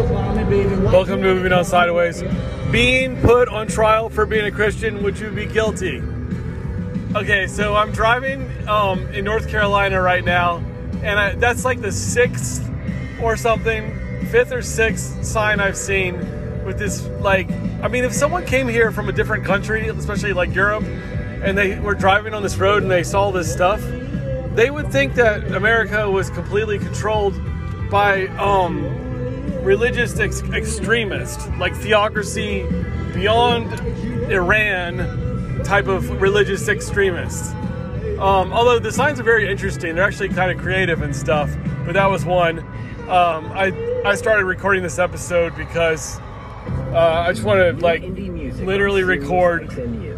Welcome to Moving On Sideways. Being put on trial for being a Christian, would you be guilty? Okay, so I'm driving um, in North Carolina right now, and I, that's like the sixth or something, fifth or sixth sign I've seen with this. Like, I mean, if someone came here from a different country, especially like Europe, and they were driving on this road and they saw this stuff, they would think that America was completely controlled by um, religious ex- extremists, like theocracy beyond Iran type of religious extremists. Um, although the signs are very interesting, they're actually kind of creative and stuff. But that was one. Um, I I started recording this episode because uh, I just want to like literally record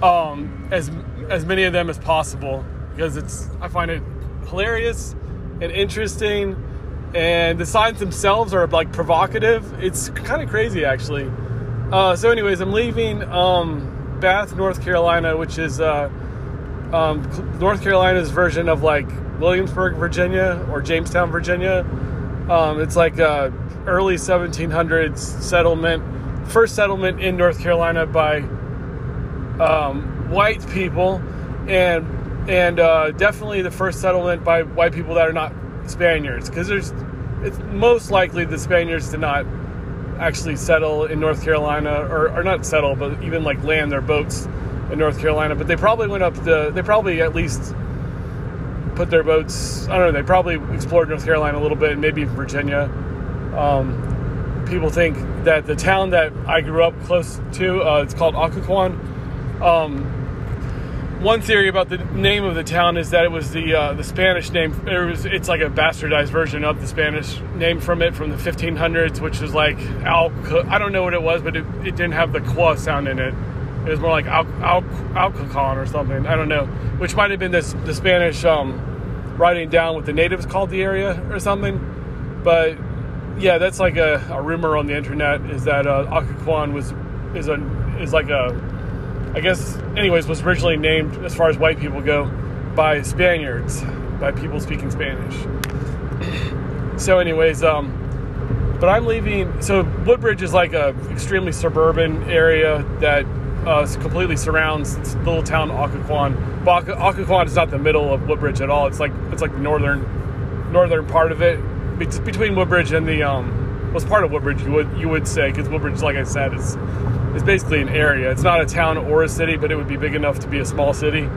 um, as as many of them as possible because it's I find it hilarious and interesting, and the signs themselves are like provocative. It's kind of crazy actually. Uh, so, anyways, I'm leaving um, Bath, North Carolina, which is uh, um, North Carolina's version of like Williamsburg, Virginia, or Jamestown, Virginia. Um, it's like a early 1700s settlement, first settlement in North Carolina by um, white people, and and uh, definitely the first settlement by white people that are not Spaniards, because there's it's most likely the Spaniards did not actually settle in North Carolina, or, or not settle, but even like land their boats in North Carolina. But they probably went up the, they probably at least put their boats. I don't know. They probably explored North Carolina a little bit, and maybe Virginia. Um, people think that the town that I grew up close to, uh, it's called Occoquan. Um, one theory about the name of the town is that it was the uh, the Spanish name. It was it's like a bastardized version of the Spanish name from it from the 1500s, which was like Al. I don't know what it was, but it, it didn't have the qua sound in it. It was more like Al, Al, Alcacon or something. I don't know, which might have been this the Spanish um, writing down what the natives called the area or something. But yeah, that's like a, a rumor on the internet is that uh, was is a is like a I guess, anyways, was originally named, as far as white people go, by Spaniards, by people speaking Spanish. so, anyways, um, but I'm leaving. So, Woodbridge is like a extremely suburban area that uh, completely surrounds this little town Occoquan. But Occoquan is not the middle of Woodbridge at all. It's like it's like the northern northern part of it, It's between Woodbridge and the um, was part of Woodbridge. You would you would say because Woodbridge, like I said, is is basically an area. It's not a town or a city, but it would be big enough to be a small city.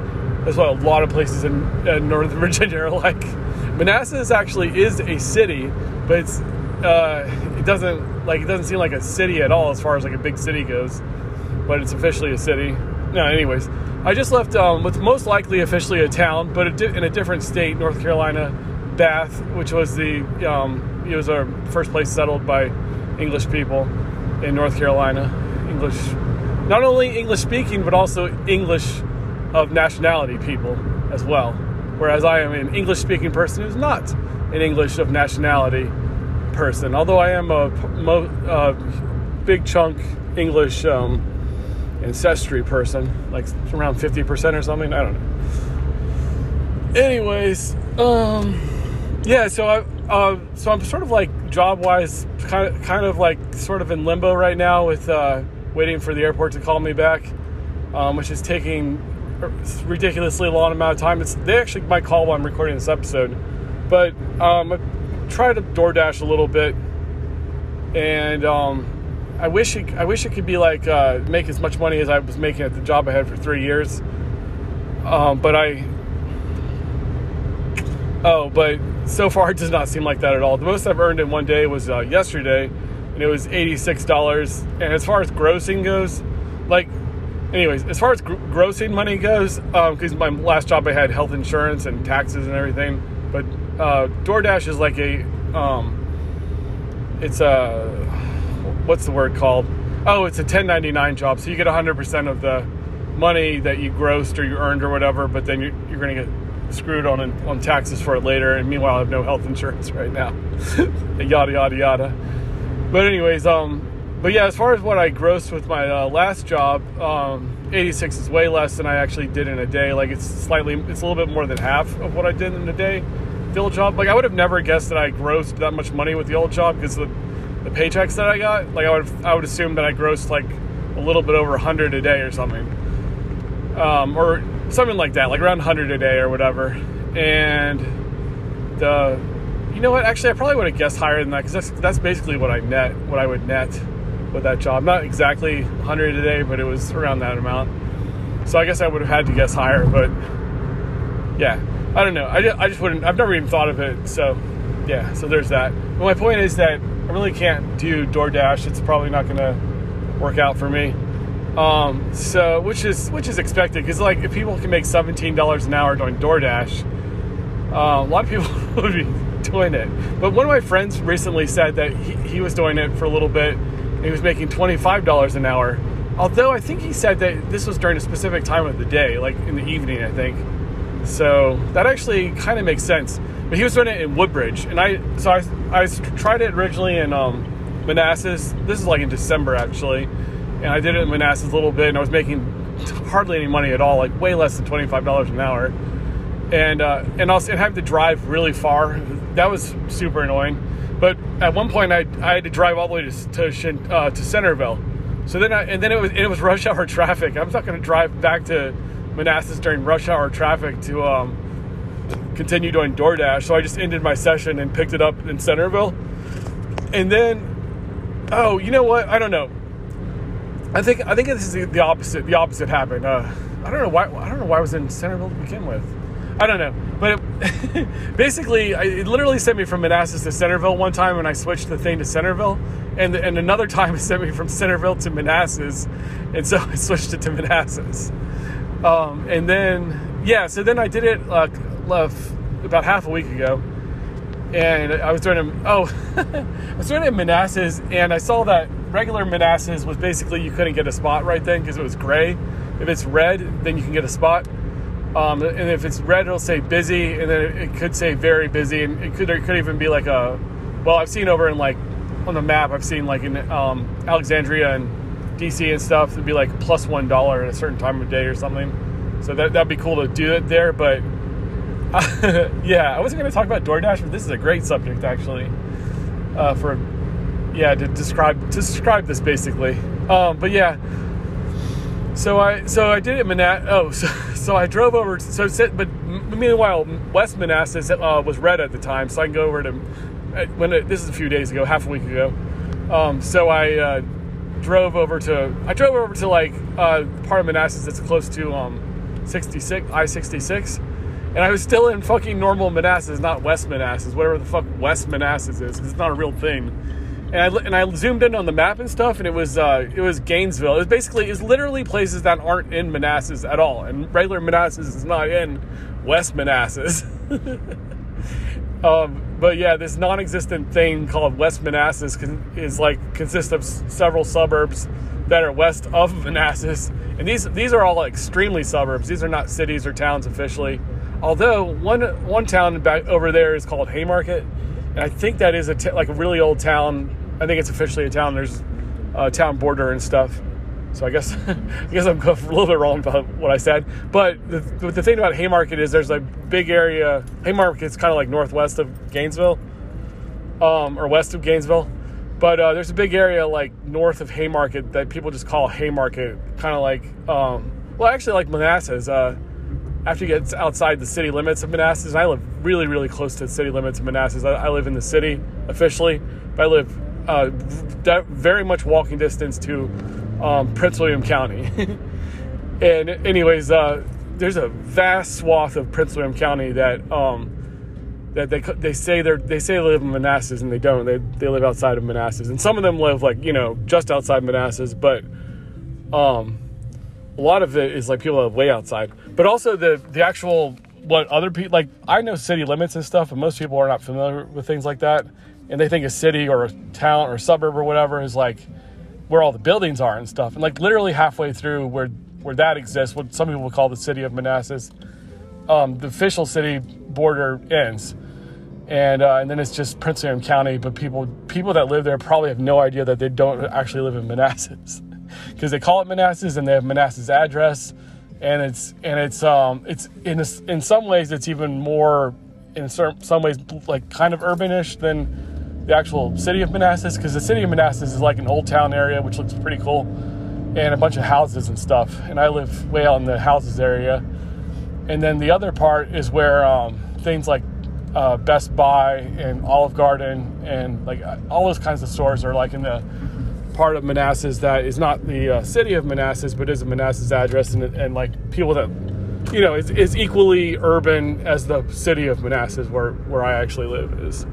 That's what a lot of places in, in Northern Virginia are like. Manassas actually is a city, but it's uh, it doesn't like it doesn't seem like a city at all as far as like a big city goes. But it's officially a city. No, anyways, I just left um, what's most likely officially a town, but in a different state, North Carolina, Bath, which was the um, it was our first place settled by English people in North Carolina. English, not only English speaking, but also English of nationality people as well. Whereas I am an English speaking person who's not an English of nationality person, although I am a uh, big chunk English um, ancestry person, like around 50% or something. I don't know. Anyways, um, yeah, so I, uh, so I'm sort of like job wise, kind of, kind of like sort of in limbo right now with uh, waiting for the airport to call me back, um, which is taking ridiculously long amount of time. It's they actually might call while I'm recording this episode, but um, I tried to DoorDash a little bit, and um, I wish it, I wish it could be like uh, make as much money as I was making at the job I had for three years. Um, but I oh, but so far it does not seem like that at all. The most I've earned in one day was uh, yesterday and it was $86. And as far as grossing goes, like, anyways, as far as gr- grossing money goes, because um, my last job I had health insurance and taxes and everything, but uh, DoorDash is like a, um, it's a, what's the word called? Oh, it's a 1099 job. So you get 100% of the money that you grossed or you earned or whatever, but then you're, you're going to get screwed on on taxes for it later. And meanwhile, I have no health insurance right now. yada yada yada. But anyways, um, but yeah, as far as what I grossed with my uh, last job, um, 86 is way less than I actually did in a day. Like it's slightly, it's a little bit more than half of what I did in a day. The old job, like I would have never guessed that I grossed that much money with the old job because the the paychecks that I got. Like I would I would assume that I grossed like a little bit over 100 a day or something, um, or something like that, like around 100 a day or whatever. And the you know what? Actually, I probably would have guessed higher than that because that's that's basically what I net, what I would net with that job. Not exactly 100 a day, but it was around that amount. So I guess I would have had to guess higher, but yeah, I don't know. I just, I just wouldn't. I've never even thought of it. So yeah, so there's that. But my point is that I really can't do DoorDash. It's probably not going to work out for me. Um, so which is which is expected because like if people can make seventeen dollars an hour doing DoorDash, uh, a lot of people would be doing it. But one of my friends recently said that he, he was doing it for a little bit. He was making twenty five dollars an hour. Although I think he said that this was during a specific time of the day, like in the evening, I think. So that actually kind of makes sense. But he was doing it in Woodbridge, and I so I, I tried it originally in um, Manassas. This is like in December actually, and I did it in Manassas a little bit, and I was making hardly any money at all, like way less than twenty five dollars an hour, and uh, and also and having to drive really far. That was super annoying. But at one point, I, I had to drive all the way to to, uh, to Centerville. So then, I, and then it was it was rush hour traffic. I'm not going to drive back to Manassas during rush hour traffic to um, continue doing DoorDash. So I just ended my session and picked it up in Centerville. And then, oh, you know what? I don't know. I think I think this is the opposite. The opposite happened. Uh, I don't know why. I don't know why I was in Centerville to begin with. I don't know, but it, basically, it literally sent me from Manassas to Centerville one time, and I switched the thing to Centerville, and and another time it sent me from Centerville to Manassas, and so I switched it to Manassas. Um, and then yeah, so then I did it like uh, about half a week ago, and I was doing it. Oh, I was doing it in Manassas, and I saw that regular Manassas was basically you couldn't get a spot right then because it was gray. If it's red, then you can get a spot. Um, and if it's red, it'll say busy, and then it, could say very busy, and it could there could even be like a. Well, I've seen over in like on the map, I've seen like in um, Alexandria and DC and stuff, it'd be like plus one dollar at a certain time of day or something. So that that'd be cool to do it there. But uh, yeah, I wasn't to talk about DoorDash, but this is a great subject actually. Uh, for yeah, to describe to describe this basically. Um, but yeah, so I so I did it Manat. Oh, so, so I drove over. So but meanwhile, West Manassas uh, was red at the time, so I can go over to uh, when it, this is a few days ago, half a week ago. Um, so I uh, drove over to I drove over to like uh, part of Manassas that's close to um 66 I 66, and I was still in fucking normal Manassas, not West Manassas, whatever the fuck West Manassas is. It's not a real thing. And I and I zoomed in on the map and stuff, and it was uh, it was Gainesville. It was basically it's literally places that aren't in Manassas at all, and regular Manassas is not in West Manassas. um, but yeah, this non-existent thing called West Manassas is like consists of several suburbs that are west of Manassas, and these these are all extremely suburbs. These are not cities or towns officially. Although one one town back over there is called Haymarket, I think that is a t- like a really old town. I think it's officially a town. There's a town border and stuff. So I guess I guess I'm a little bit wrong about what I said. But the, the thing about Haymarket is there's a big area. Haymarket's kind of like northwest of Gainesville, um, or west of Gainesville. But uh, there's a big area like north of Haymarket that people just call Haymarket, kind of like, um, well, actually like Manassas. Uh, after you get outside the city limits of Manassas, and I live really, really close to the city limits of Manassas. I, I live in the city officially, but I live uh, very much walking distance to um, Prince William County. and anyways, uh, there's a vast swath of Prince William County that um, that they they say they they say they live in Manassas and they don't. They they live outside of Manassas, and some of them live like you know just outside Manassas, but um, a lot of it is like people live way outside. But also the the actual what other people like I know city limits and stuff, but most people are not familiar with things like that, and they think a city or a town or a suburb or whatever is like where all the buildings are and stuff. And like literally halfway through where where that exists, what some people call the city of Manassas, um, the official city border ends. And, uh, and then it's just Prince William County, but people people that live there probably have no idea that they don't actually live in Manassas, because they call it Manassas and they have Manassas address, and it's and it's um it's in a, in some ways it's even more in some some ways like kind of urbanish than the actual city of Manassas because the city of Manassas is like an old town area, which looks pretty cool, and a bunch of houses and stuff. And I live way out in the houses area. And then the other part is where um, things like uh, Best Buy and Olive Garden and like all those kinds of stores are like in the part of Manassas that is not the uh, city of Manassas, but is a Manassas address, and, and like people that you know is, is equally urban as the city of Manassas, where where I actually live is.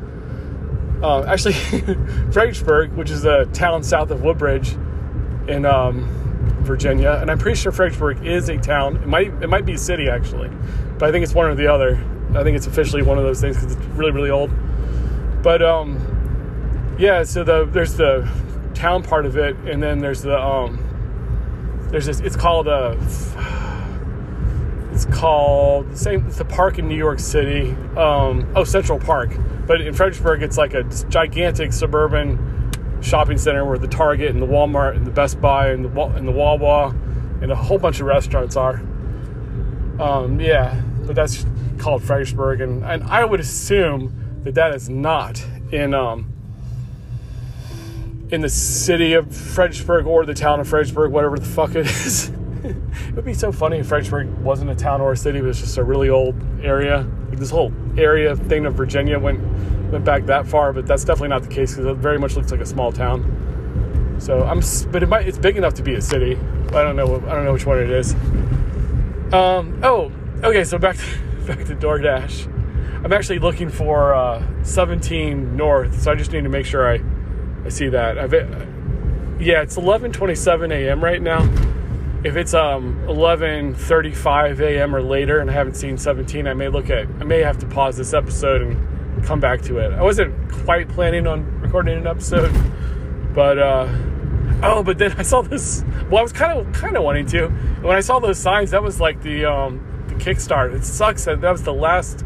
Uh, actually, Fredericksburg, which is a town south of Woodbridge in um, Virginia, and I'm pretty sure Fredericksburg is a town. It might it might be a city actually, but I think it's one or the other. I think it's officially one of those things because it's really really old. But um, yeah, so the there's the town part of it, and then there's the um, there's this. It's called a. It's called the same. It's a park in New York City. Um, oh, Central Park. But in Fredericksburg, it's like a gigantic suburban shopping center where the Target and the Walmart and the Best Buy and the and the Wawa and a whole bunch of restaurants are. Um, yeah, but that's called Fredericksburg, and, and I would assume that that is not in um, in the city of Fredericksburg or the town of Fredericksburg, whatever the fuck it is. it would be so funny if Fredericksburg wasn't a town or a city, but it's just a really old area. Like this whole area thing of Virginia went went back that far, but that's definitely not the case because it very much looks like a small town. So I'm, but it might it's big enough to be a city. I don't know. I don't know which one it is. Um. Oh. Okay. So back to back to DoorDash. I'm actually looking for uh, 17 North, so I just need to make sure I I see that. I've, yeah, it's 11:27 a.m. right now. If it's um 11:35 a.m. or later, and I haven't seen 17, I may look at. I may have to pause this episode and come back to it. I wasn't quite planning on recording an episode, but uh, oh, but then I saw this. Well, I was kind of kind of wanting to. When I saw those signs, that was like the um the kickstart. It sucks that that was the last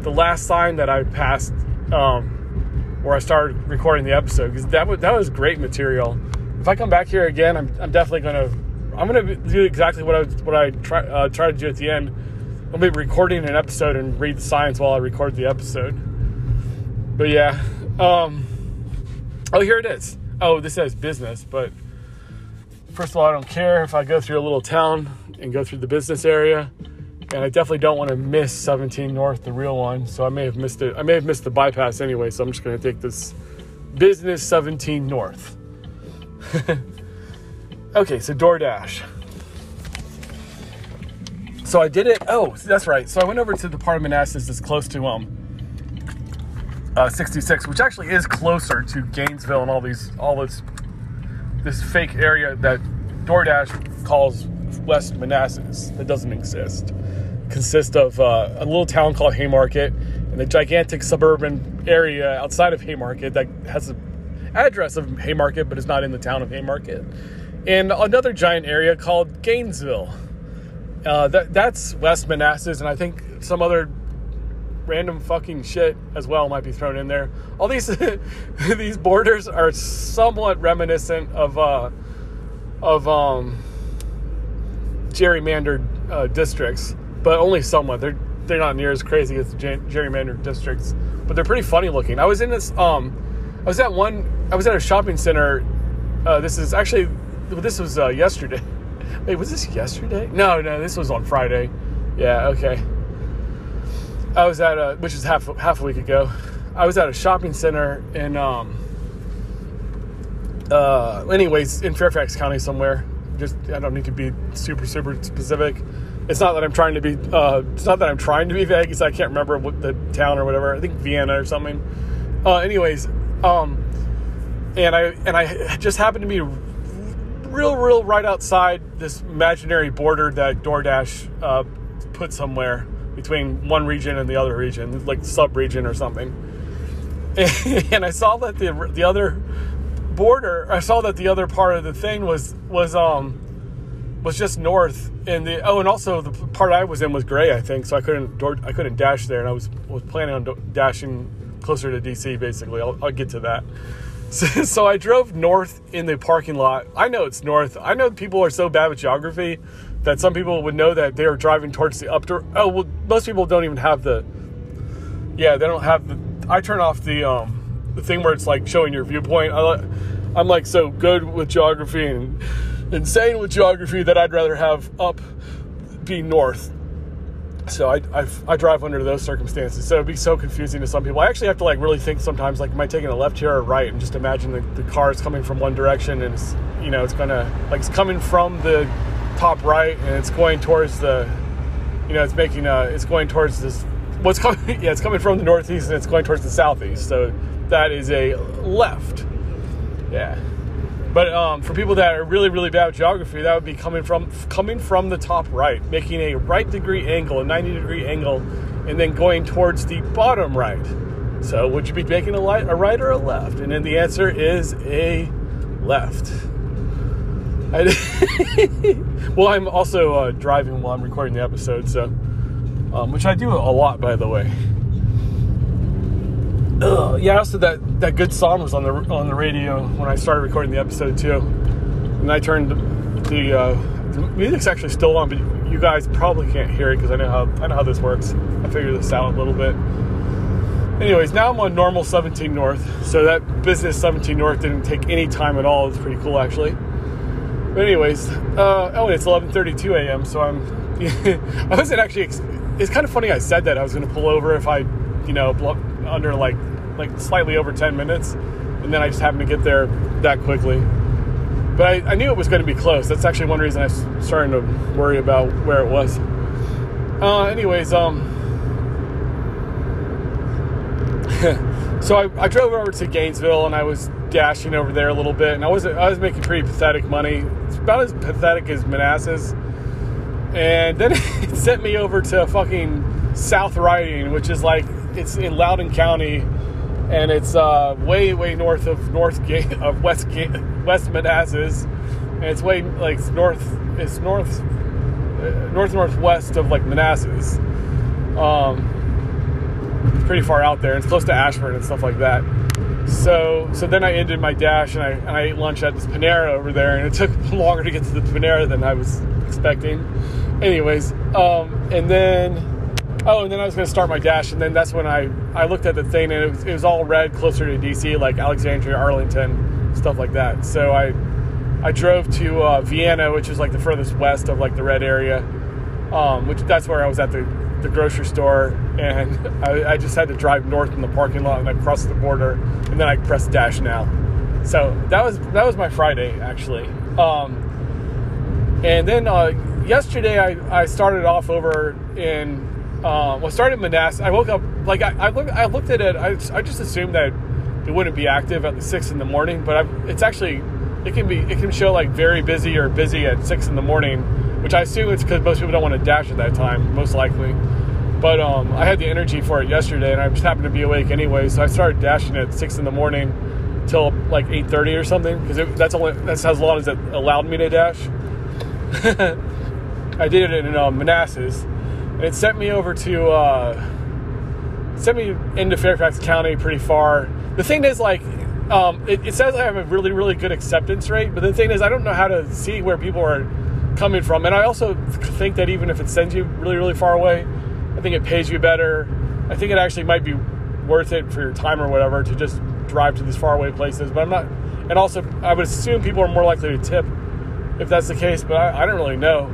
the last sign that I passed. Um, where I started recording the episode because that was that was great material. If I come back here again, I'm, I'm definitely gonna I'm gonna do exactly what I what I try uh, try to do at the end. I'll be recording an episode and read the science while I record the episode. But yeah, um, oh here it is. Oh, this says business, but first of all, I don't care if I go through a little town and go through the business area and I definitely don't want to miss 17 North, the real one. So I may have missed it. I may have missed the bypass anyway. So I'm just going to take this business 17 North. okay, so DoorDash. So I did it. Oh, that's right. So I went over to the part of Manassas that's close to um uh, 66, which actually is closer to Gainesville and all these all this this fake area that DoorDash calls West Manassas that doesn't exist consist of uh, a little town called Haymarket and a gigantic suburban area outside of Haymarket that has an address of Haymarket but is not in the town of Haymarket, and another giant area called Gainesville. Uh, that, that's West Manassas, and I think some other random fucking shit as well might be thrown in there. All these these borders are somewhat reminiscent of uh, of um, gerrymandered uh, districts but only somewhat. They're they're not near as crazy as the gerrymandered districts, but they're pretty funny looking. I was in this. Um, I was at one. I was at a shopping center. Uh, this is actually. This was uh, yesterday. Wait, was this yesterday? No, no. This was on Friday. Yeah. Okay. I was at a, which is half half a week ago. I was at a shopping center in um. Uh, anyways, in Fairfax County somewhere. Just I don't need to be super super specific it's not that I'm trying to be. Uh, it's not that I'm trying to be vague. It's I can't remember what the town or whatever. I think Vienna or something. Uh, anyways, um, and I and I just happened to be real, real right outside this imaginary border that DoorDash uh, put somewhere between one region and the other region, like sub region or something. And I saw that the the other border, I saw that the other part of the thing was was um was just north. In the oh and also the part I was in was gray I think so I couldn't I couldn't dash there and I was was planning on dashing closer to DC basically. I'll, I'll get to that. So, so, I drove north in the parking lot. I know it's north. I know people are so bad with geography that some people would know that they are driving towards the up door oh well most people don't even have the yeah they don't have the I turn off the um the thing where it's like showing your viewpoint. I, I'm like so good with geography and insane with geography that I'd rather have up be north. So I, I, I drive under those circumstances. So it'd be so confusing to some people. I actually have to like really think sometimes, like, am I taking a left here or right? And just imagine the, the car is coming from one direction and it's, you know, it's gonna, like, it's coming from the top right and it's going towards the, you know, it's making, uh, it's going towards this, what's coming, yeah, it's coming from the northeast and it's going towards the southeast. So that is a left. Yeah. But um, for people that are really, really bad at geography, that would be coming from coming from the top right, making a right degree angle, a 90 degree angle, and then going towards the bottom right. So would you be making a, light, a right or a left? And then the answer is a left. well, I'm also uh, driving while I'm recording the episode, so um, which I do a lot, by the way. Ugh. Yeah, also that that good song was on the on the radio when I started recording the episode too, and I turned the, uh, the music's actually still on, but you guys probably can't hear it because I know how I know how this works. I figured this out a little bit. Anyways, now I'm on normal 17 North, so that business 17 North didn't take any time at all. It's pretty cool actually. But anyways, uh, oh, it's 11:32 a.m. So I'm. I wasn't actually. It's kind of funny I said that I was going to pull over if I, you know, under like like slightly over 10 minutes, and then I just happened to get there that quickly. But I, I knew it was going to be close. That's actually one reason I was starting to worry about where it was. Uh, anyways, um, so I, I, drove over to Gainesville and I was dashing over there a little bit, and I was I was making pretty pathetic money. It's about as pathetic as Manassas. And then it sent me over to fucking South Riding, which is like it's in Loudoun County, and it's uh, way way north of North Gate of West Ga- West Manassas, and it's way like north it's north north northwest of like Manassas. Um, pretty far out there. It's close to Ashburn and stuff like that. So so then I ended my dash and I and I ate lunch at this Panera over there, and it took longer to get to the Panera than I was expecting. Anyways, um, and then oh, and then I was going to start my dash, and then that's when I, I looked at the thing, and it was, it was all red closer to DC, like Alexandria, Arlington, stuff like that. So I I drove to uh, Vienna, which is like the furthest west of like the red area, um, which that's where I was at the, the grocery store, and I, I, just had to drive north in the parking lot, and I crossed the border, and then I pressed dash now. So that was that was my Friday actually. Um, and then uh, yesterday I, I started off over in uh, well, started Manassas. I woke up like I, I, I looked at it. I, I just assumed that it wouldn't be active at the six in the morning, but I've, it's actually it can be it can show like very busy or busy at six in the morning, which I assume it's because most people don't want to dash at that time, most likely. But um, I had the energy for it yesterday, and I just happened to be awake anyway, so I started dashing at six in the morning till like eight thirty or something because that's only that's as long as it allowed me to dash. I did it in uh, Manassas and it sent me over to uh, sent me into Fairfax County pretty far. The thing is, like, um, it, it, says I have a really really good acceptance rate, but the thing is, I don't know how to see where people are coming from, and I also think that even if it sends you really really far away, I think it pays you better. I think it actually might be worth it for your time or whatever to just drive to these far away places. But I'm not, and also I would assume people are more likely to tip if that's the case, but I, I don't really know.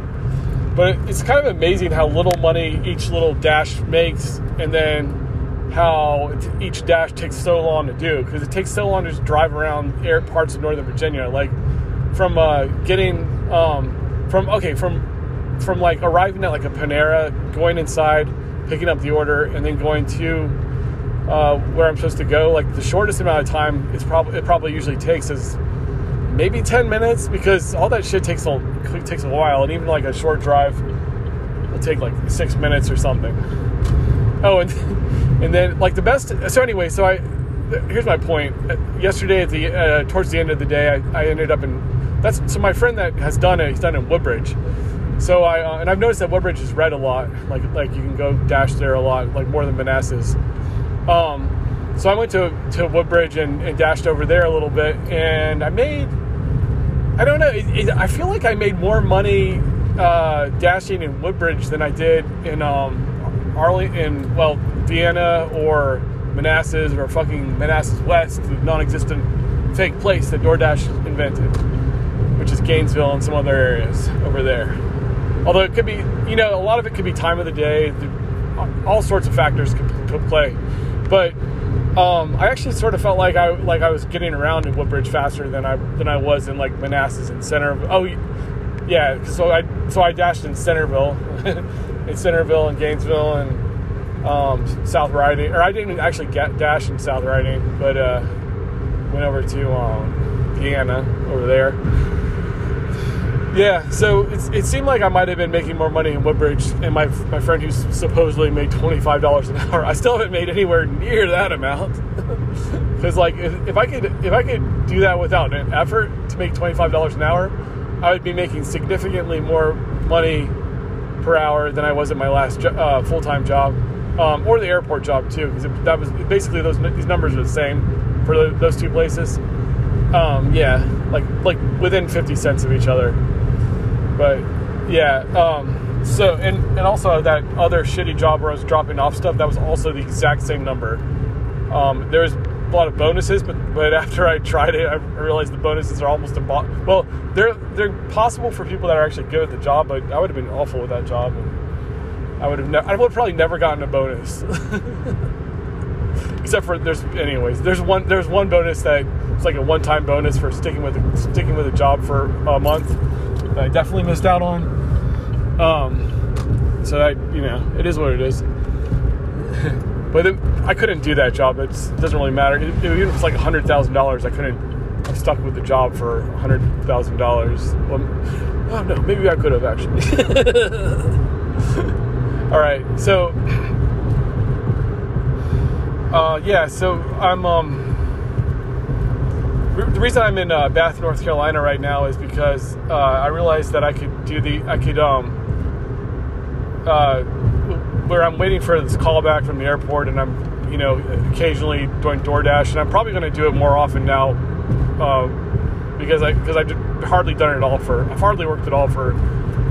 But it's kind of amazing how little money each little dash makes, and then how each dash takes so long to do because it takes so long to just drive around air parts of Northern Virginia. Like from uh, getting um, from okay from from like arriving at like a Panera, going inside, picking up the order, and then going to uh, where I'm supposed to go. Like the shortest amount of time it's probably it probably usually takes is maybe 10 minutes because all that shit takes a takes a while and even like a short drive will take like six minutes or something. Oh and and then like the best so anyway so i here's my point. Yesterday at the uh, towards the end of the day I, I ended up in that's so my friend that has done it he's done it in woodbridge. So i uh, and i've noticed that woodbridge is red a lot like like you can go dash there a lot like more than manassas. Um so I went to, to Woodbridge and, and dashed over there a little bit, and I made I don't know. It, it, I feel like I made more money uh, dashing in Woodbridge than I did in um, Arlington, in well, Vienna or Manassas or fucking Manassas West, the non-existent fake place that DoorDash invented, which is Gainesville and some other areas over there. Although it could be, you know, a lot of it could be time of the day. All sorts of factors could, could play, but um, I actually sort of felt like I like I was getting around in Woodbridge faster than I than I was in like Manassas and Center. Oh, yeah. So I so I dashed in Centerville, in Centerville and Gainesville and um, South Riding, or I didn't actually get dash in South Riding, but uh, went over to um, Vienna over there yeah, so it seemed like I might have been making more money in Woodbridge, and my my friend who's supposedly made twenty five dollars an hour, I still haven't made anywhere near that amount. Because like if, if I could if I could do that without an effort to make twenty five dollars an hour, I would be making significantly more money per hour than I was at my last jo- uh, full time job, um, or the airport job too. Because that was basically those these numbers are the same for those two places. Um, yeah, like like within fifty cents of each other. But yeah, um, so and and also that other shitty job where I was dropping off stuff, that was also the exact same number. Um, there's a lot of bonuses, but but after I tried it, I realized the bonuses are almost impossible. Well, they're they're possible for people that are actually good at the job, but I would have been awful with that job. I would have I would probably never gotten a bonus. Except for there's anyways there's one there's one bonus that it's like a one time bonus for sticking with a, sticking with a job for a month I definitely missed out on. Um, so I, you know, it is what it is. but it, I couldn't do that job. It's, it doesn't really matter. It, even if it's like hundred thousand dollars, I couldn't. I'm stuck with the job for hundred thousand dollars. Well, oh no, maybe I could have actually. All right, so uh, yeah, so I'm um the reason I'm in uh, Bath, North Carolina right now is because uh, I realized that I could do the I could um uh where I'm waiting for this call back from the airport and I'm you know occasionally doing DoorDash and I'm probably going to do it more often now uh, because I because I've hardly done it all for I've hardly worked at all for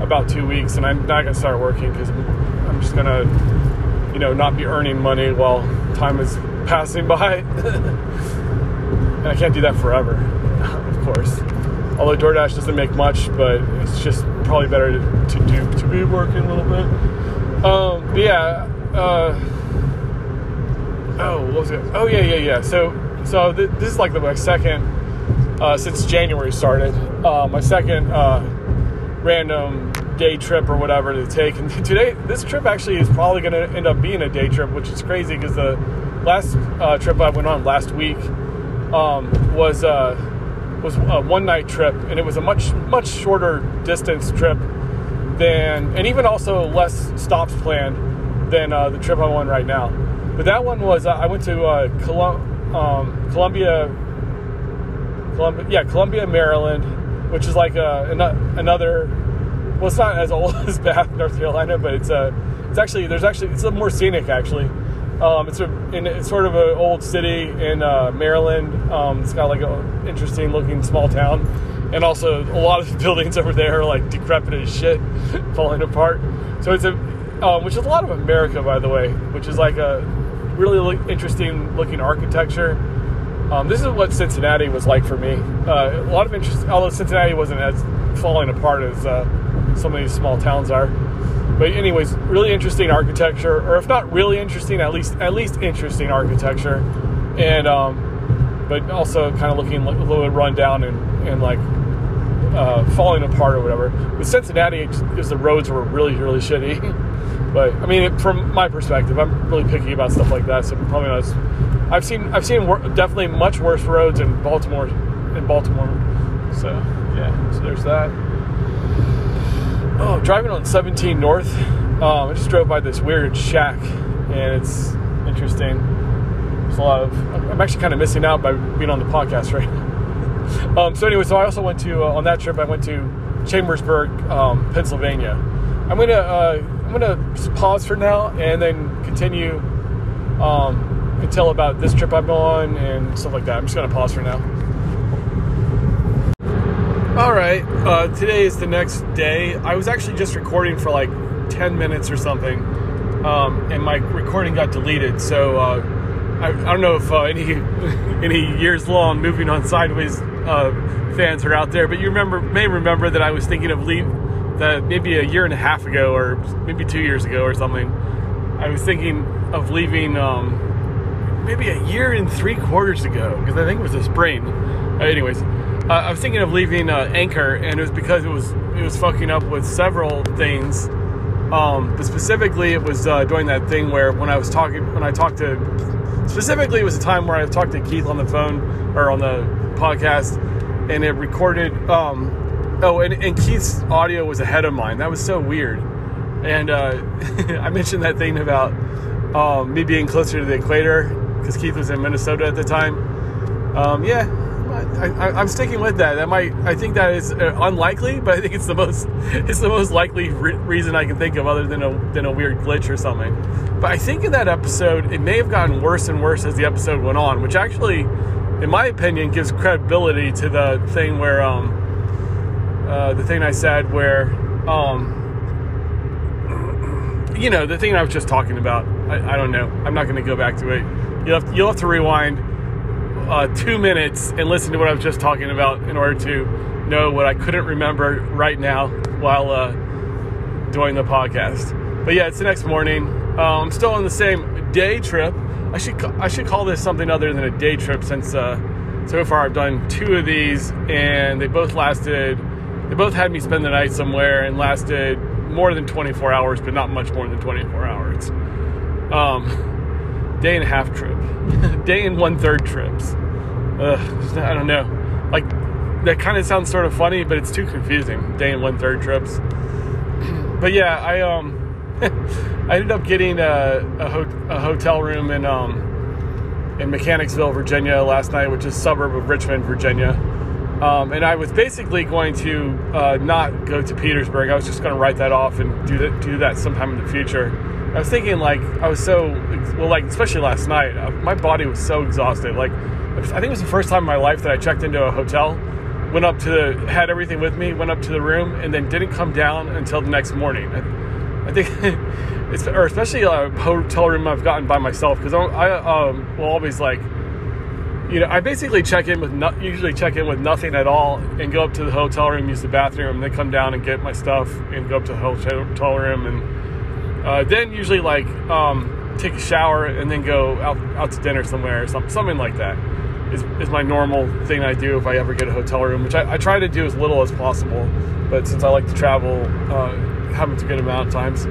about two weeks and I'm not going to start working because I'm just going to you know not be earning money while time is passing by. And I can't do that forever, of course. Although DoorDash doesn't make much, but it's just probably better to, to do to be working a little bit. Um, but yeah. Uh, oh, what was it? Oh yeah, yeah, yeah. So so th- this is like the, my second uh, since January started. Uh, my second uh, random day trip or whatever to take. And today, this trip actually is probably going to end up being a day trip, which is crazy because the last uh, trip I went on last week um, was uh, was a one night trip, and it was a much much shorter distance trip than, and even also less stops planned than uh, the trip I'm on right now. But that one was uh, I went to uh, Colum- um, Columbia, Columbia, yeah, Columbia, Maryland, which is like uh, a, another. Well, it's not as old as Bath, North Carolina, but it's a. It's actually there's actually it's a more scenic actually. Um, it's a in, it's sort of an old city in uh, Maryland. Um, it's got like an interesting looking small town, and also a lot of the buildings over there are like decrepit as shit, falling apart. So it's a um, which is a lot of America, by the way, which is like a really look, interesting looking architecture. Um, this is what Cincinnati was like for me. Uh, a lot of interest, although Cincinnati wasn't as falling apart as uh, some of these small towns are. But anyways, really interesting architecture, or if not really interesting, at least at least interesting architecture, and um, but also kind of looking a little bit run down and, and like uh, falling apart or whatever. With Cincinnati, because the roads were really really shitty. but I mean, from my perspective, I'm really picky about stuff like that, so probably not. As, I've seen I've seen wor- definitely much worse roads in Baltimore in Baltimore. So yeah, so there's that. Oh, driving on 17 North. Um, I just drove by this weird shack, and it's interesting. There's a lot of. I'm actually kind of missing out by being on the podcast right now. um, so anyway, so I also went to uh, on that trip. I went to Chambersburg, um, Pennsylvania. I'm gonna uh, I'm gonna pause for now and then continue um, until about this trip I'm on and stuff like that. I'm just gonna pause for now. All right, uh, today is the next day. I was actually just recording for like 10 minutes or something, um, and my recording got deleted. So uh, I, I don't know if uh, any any years long moving on sideways uh, fans are out there, but you remember may remember that I was thinking of leave that maybe a year and a half ago or maybe two years ago or something. I was thinking of leaving um, maybe a year and three quarters ago because I think it was a spring. Anyways, uh, I was thinking of leaving uh, Anchor, and it was because it was it was fucking up with several things. Um, but specifically, it was uh, doing that thing where when I was talking, when I talked to, specifically, it was a time where I talked to Keith on the phone or on the podcast, and it recorded. Um, oh, and, and Keith's audio was ahead of mine. That was so weird. And uh, I mentioned that thing about um, me being closer to the equator because Keith was in Minnesota at the time. Um, yeah, I, am sticking with that. That might, I think that is uh, unlikely, but I think it's the most, it's the most likely re- reason I can think of, other than a than a weird glitch or something. But I think in that episode, it may have gotten worse and worse as the episode went on, which actually, in my opinion, gives credibility to the thing where, um, uh, the thing I said where, um, you know, the thing I was just talking about. I, I don't know. I'm not going to go back to it. You'll have, you'll have to rewind uh, two minutes and listen to what I was just talking about in order to know what I couldn't remember right now while uh, doing the podcast. But yeah, it's the next morning. Uh, I'm still on the same day trip. I should I should call this something other than a day trip since uh, so far I've done two of these and they both lasted. They both had me spend the night somewhere and lasted more than 24 hours, but not much more than 24 hours. Um, day and a half trip, day and one third trips. Ugh, I don't know. Like that kind of sounds sort of funny, but it's too confusing. Day and one third trips. But yeah, I um, I ended up getting a, a, ho- a hotel room in um, in Mechanicsville, Virginia last night, which is a suburb of Richmond, Virginia. Um, and I was basically going to uh, not go to Petersburg. I was just going to write that off and do that, do that sometime in the future. I was thinking, like, I was so, well, like, especially last night, uh, my body was so exhausted. Like, I think it was the first time in my life that I checked into a hotel, went up to the, had everything with me, went up to the room, and then didn't come down until the next morning. I, I think, it's, or especially a hotel room I've gotten by myself, because I, I um, will always, like, you know, I basically check in with no, usually check in with nothing at all and go up to the hotel room, use the bathroom, then come down and get my stuff and go up to the hotel room and uh, then usually like um, take a shower and then go out out to dinner somewhere or something something like that is, is my normal thing I do if I ever get a hotel room, which I, I try to do as little as possible. But since I like to travel, uh, happens a good amount of times.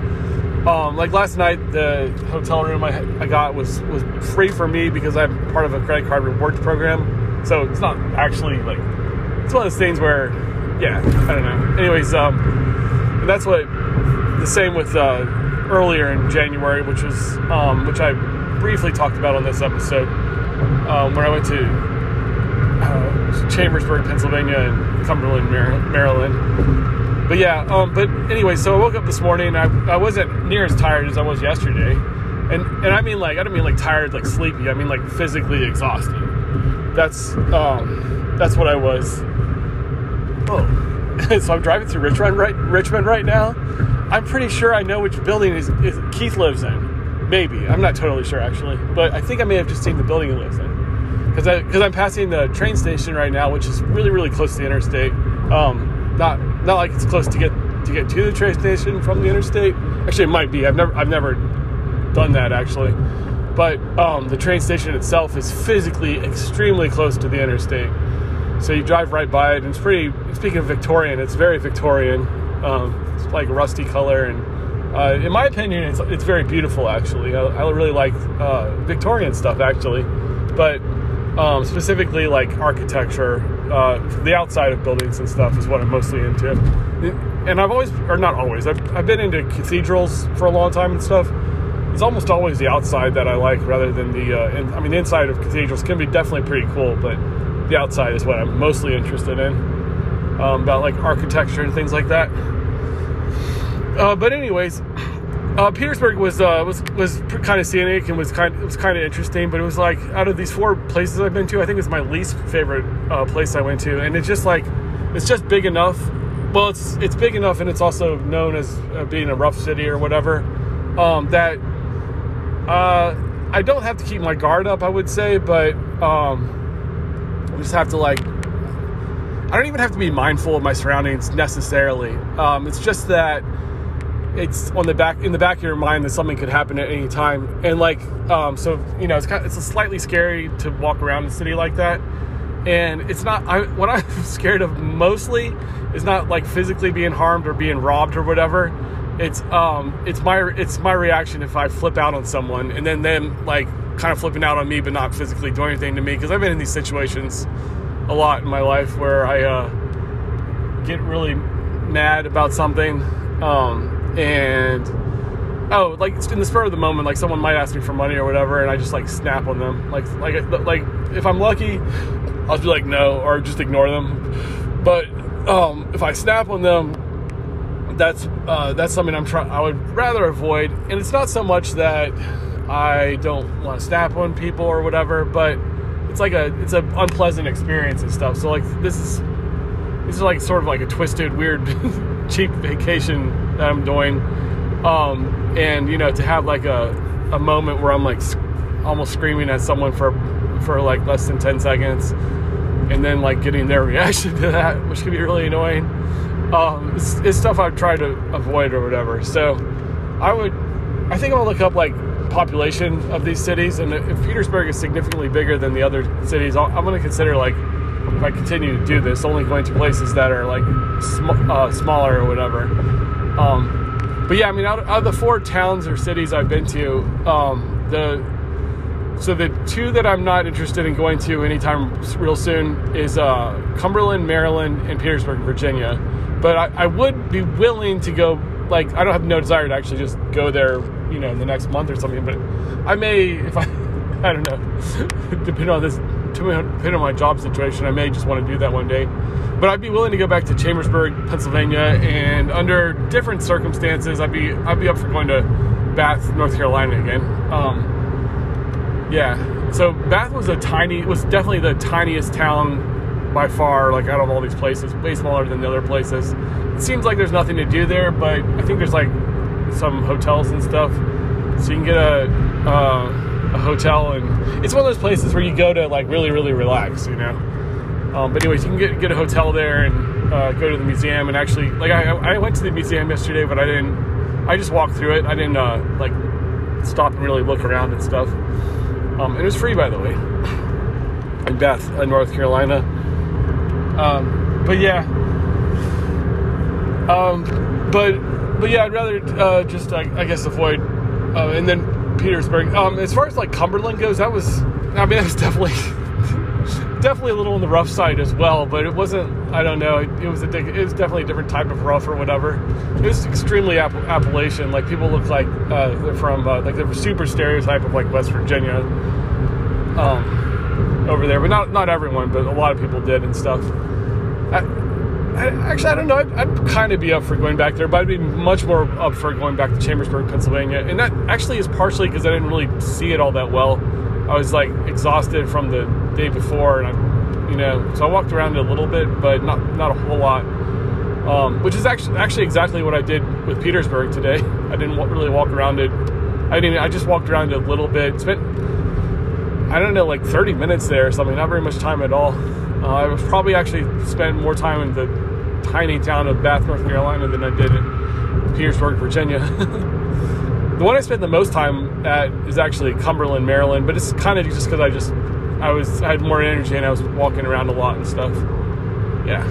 Um, like last night, the hotel room I, I got was was free for me because I'm part of a credit card rewards program. So it's not actually like it's one of those things where, yeah, I don't know. Anyways, um, that's what the same with uh, earlier in January, which was um, which I briefly talked about on this episode, um, where I went to uh, Chambersburg, Pennsylvania, and Cumberland, Maryland. But yeah, um, but anyway, so I woke up this morning. I, I wasn't near as tired as I was yesterday, and and I mean like I don't mean like tired, like sleepy. I mean like physically exhausted. That's um, that's what I was. Oh, so I'm driving through Richmond right Richmond right now I'm pretty sure I know which building is, is Keith lives in. Maybe I'm not totally sure actually, but I think I may have just seen the building he lives in because because I'm passing the train station right now, which is really really close to the interstate. Um, not not like it's close to get to get to the train station from the interstate. Actually, it might be. I've never I've never done that actually, but um, the train station itself is physically extremely close to the interstate. So you drive right by it, and it's pretty. Speaking of Victorian, it's very Victorian. Um, it's like rusty color, and uh, in my opinion, it's it's very beautiful. Actually, I, I really like uh, Victorian stuff actually, but um, specifically like architecture, uh, the outside of buildings and stuff is what I'm mostly into. And I've always, or not always, I've, I've been into cathedrals for a long time and stuff. It's almost always the outside that I like rather than the. Uh, in, I mean, the inside of cathedrals can be definitely pretty cool, but the outside is what I'm mostly interested in. Um, about like architecture and things like that. Uh, but anyways, uh, Petersburg was uh, was was kind of scenic and was kind it was kind of interesting. But it was like out of these four places I've been to, I think it's my least favorite uh, place I went to, and it's just like it's just big enough. Well, it's it's big enough, and it's also known as uh, being a rough city or whatever. Um, that uh, I don't have to keep my guard up, I would say, but um, I just have to like. I don't even have to be mindful of my surroundings necessarily. Um, it's just that it's on the back in the back of your mind that something could happen at any time, and like um, so you know it's kind of, it's slightly scary to walk around the city like that. And it's not I, what I'm scared of mostly is not like physically being harmed or being robbed or whatever. It's um it's my it's my reaction if I flip out on someone and then them like kind of flipping out on me but not physically doing anything to me. Because I've been in these situations a lot in my life where I uh, get really mad about something um, and oh like in the spur of the moment like someone might ask me for money or whatever and I just like snap on them like like like if I'm lucky I'll be like no or just ignore them but um, if I snap on them that's uh, that's something I'm trying. I would rather avoid, and it's not so much that I don't want to snap on people or whatever, but it's like a it's an unpleasant experience and stuff. So like this is this is like sort of like a twisted, weird, cheap vacation that I'm doing, um, and you know to have like a a moment where I'm like almost screaming at someone for for like less than 10 seconds and then like getting their reaction to that which can be really annoying um, it's, it's, stuff I've tried to avoid or whatever. So I would, I think I'll look up like population of these cities, and if Petersburg is significantly bigger than the other cities, i am going to consider like if I continue to do this, only going to places that are like sm- uh, smaller or whatever. Um, but yeah, I mean, out, out, of the four towns or cities I've been to, um, the so the two that I'm not interested in going to anytime real soon is uh, Cumberland, Maryland, and Petersburg, Virginia but I, I would be willing to go. Like I don't have no desire to actually just go there, you know, in the next month or something. But I may, if I, I don't know, depending on this, depending on my job situation, I may just want to do that one day. But I'd be willing to go back to Chambersburg, Pennsylvania, and under different circumstances, I'd be I'd be up for going to Bath, North Carolina again. Um, yeah. So Bath was a tiny, it was definitely the tiniest town by far, like out of all these places, way smaller than the other places. It seems like there's nothing to do there, but I think there's like some hotels and stuff, so you can get a uh, a hotel, and it's one of those places where you go to like really, really relax, you know. Um, but anyways, you can get get a hotel there and uh, go to the museum, and actually, like I I went to the museum yesterday, but I didn't. I just walked through it. I didn't uh, like stop and really look around and stuff. Um, it was free, by the way, in Bath, uh, North Carolina. Um, but yeah. Um, but but yeah, I'd rather uh, just I, I, guess avoid. Uh, and then Petersburg. Um, as far as like Cumberland goes, that was I mean that was definitely definitely a little on the rough side as well. But it wasn't. I don't know. It, it was a it was definitely a different type of rough or whatever. It was extremely App- Appalachian. Like people look like uh, they're from uh, like they're super stereotype of like West Virginia. Um, over there, but not not everyone, but a lot of people did and stuff. I, actually, I don't know. I'd, I'd kind of be up for going back there, but I'd be much more up for going back to Chambersburg, Pennsylvania. And that actually is partially because I didn't really see it all that well. I was like exhausted from the day before, and I, you know, so I walked around a little bit, but not not a whole lot. Um, which is actually actually exactly what I did with Petersburg today. I didn't really walk around it. I didn't. I just walked around it a little bit. Spent I don't know, like 30 minutes there or something, not very much time at all. Uh, I was probably actually spent more time in the tiny town of Bath, North Carolina than I did in Petersburg, Virginia. the one I spent the most time at is actually Cumberland, Maryland, but it's kind of just because I just I was I had more energy and I was walking around a lot and stuff. Yeah.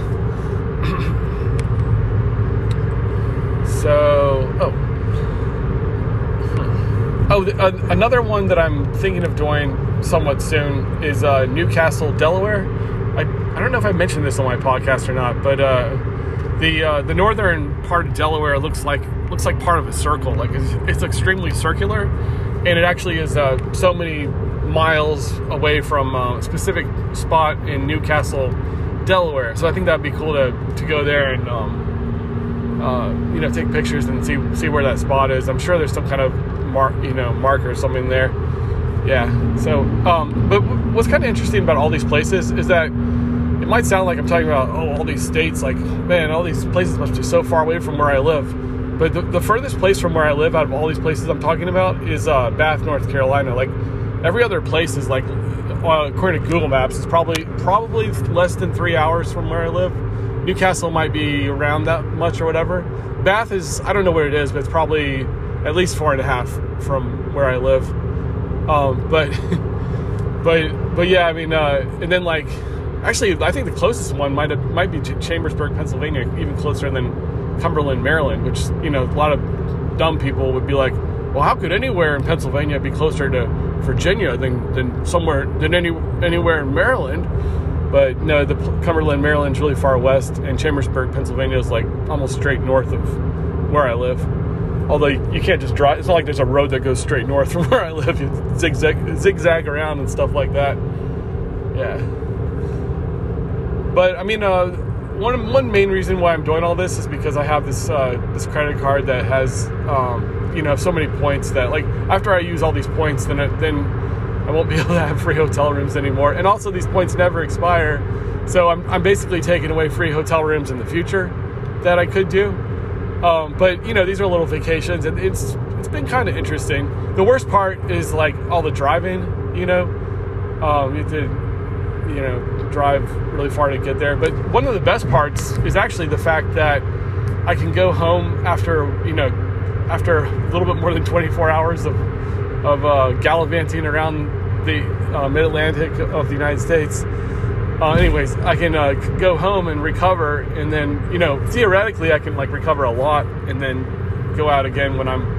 so, oh. Oh, uh, another one that I'm thinking of doing somewhat soon is uh, Newcastle, Delaware. I, don't know if I mentioned this on my podcast or not, but uh, the uh, the northern part of Delaware looks like looks like part of a circle. Like it's, it's extremely circular, and it actually is uh, so many miles away from a specific spot in Newcastle, Delaware. So I think that'd be cool to to go there and. Um, uh, you know, take pictures and see see where that spot is. I'm sure there's some kind of mark, you know, marker or something there. Yeah. So, um, but what's kind of interesting about all these places is that it might sound like I'm talking about oh all these states, like man, all these places must be so far away from where I live. But the, the furthest place from where I live out of all these places I'm talking about is uh, Bath, North Carolina. Like every other place is like, uh, according to Google Maps, it's probably probably less than three hours from where I live. Newcastle might be around that much or whatever. Bath is I don't know where it is, but it's probably at least four and a half from where I live. Um, but but but yeah, I mean, uh, and then like actually, I think the closest one might have, might be Chambersburg, Pennsylvania, even closer than Cumberland, Maryland, which you know a lot of dumb people would be like, well, how could anywhere in Pennsylvania be closer to Virginia than, than somewhere than any anywhere in Maryland? But no, the Cumberland, Maryland is really far west, and Chambersburg, Pennsylvania is like almost straight north of where I live. Although you can't just drive, it's not like there's a road that goes straight north from where I live. You zigzag, zigzag around and stuff like that. Yeah. But I mean, uh, one one main reason why I'm doing all this is because I have this uh, this credit card that has um, you know so many points that like after I use all these points, then I, then I won't be able to have free hotel rooms anymore. And also these points never expire, so I'm I'm basically taking away free hotel rooms in the future that I could do. Um, but you know these are little vacations, and it's it's been kind of interesting. The worst part is like all the driving. You know, um, you to you know, drive really far to get there. But one of the best parts is actually the fact that I can go home after, you know, after a little bit more than 24 hours of, of uh, gallivanting around the uh, mid Atlantic of the United States. Uh, anyways, I can uh, go home and recover, and then, you know, theoretically, I can like recover a lot and then go out again when I'm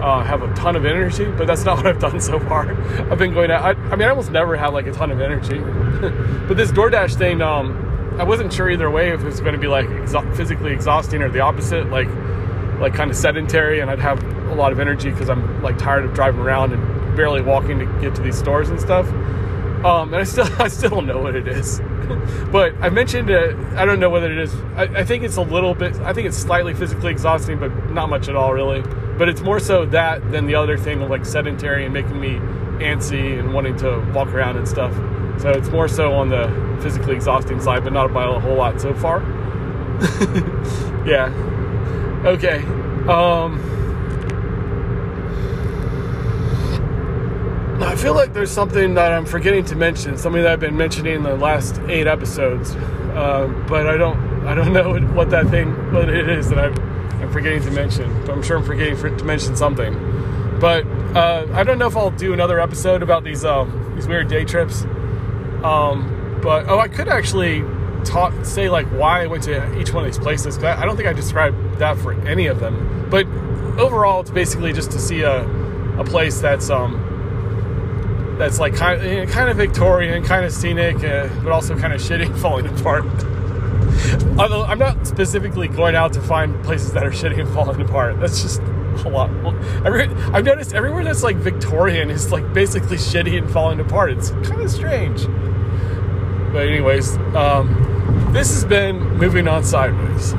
uh, have a ton of energy, but that's not what I've done so far. I've been going out. I, I mean, I almost never have like a ton of energy, but this DoorDash thing, um, I wasn't sure either way if it was going to be like exo- physically exhausting or the opposite, like like kind of sedentary, and I'd have a lot of energy because I'm like tired of driving around and barely walking to get to these stores and stuff. Um, and I still I still don't know what it is, but I mentioned it. I don't know whether it is. I, I think it's a little bit. I think it's slightly physically exhausting, but not much at all, really. But it's more so that than the other thing of like sedentary and making me antsy and wanting to walk around and stuff. So it's more so on the physically exhausting side, but not by a whole lot so far. yeah. Okay. Um, I feel like there's something that I'm forgetting to mention, something that I've been mentioning in the last eight episodes, um, but I don't, I don't know what that thing, what it is that I've Forgetting to mention. But I'm sure I'm forgetting for, to mention something. But uh, I don't know if I'll do another episode about these um, these weird day trips. Um, but oh, I could actually talk say like why I went to each one of these places. Cause I, I don't think I described that for any of them. But overall, it's basically just to see a a place that's um that's like kind of, kind of Victorian, kind of scenic, uh, but also kind of shitty, falling apart. Although I'm not specifically going out to find places that are shitty and falling apart. That's just a lot. I've noticed everywhere that's like Victorian is like basically shitty and falling apart. It's kind of strange. But anyways, um, this has been moving on sideways.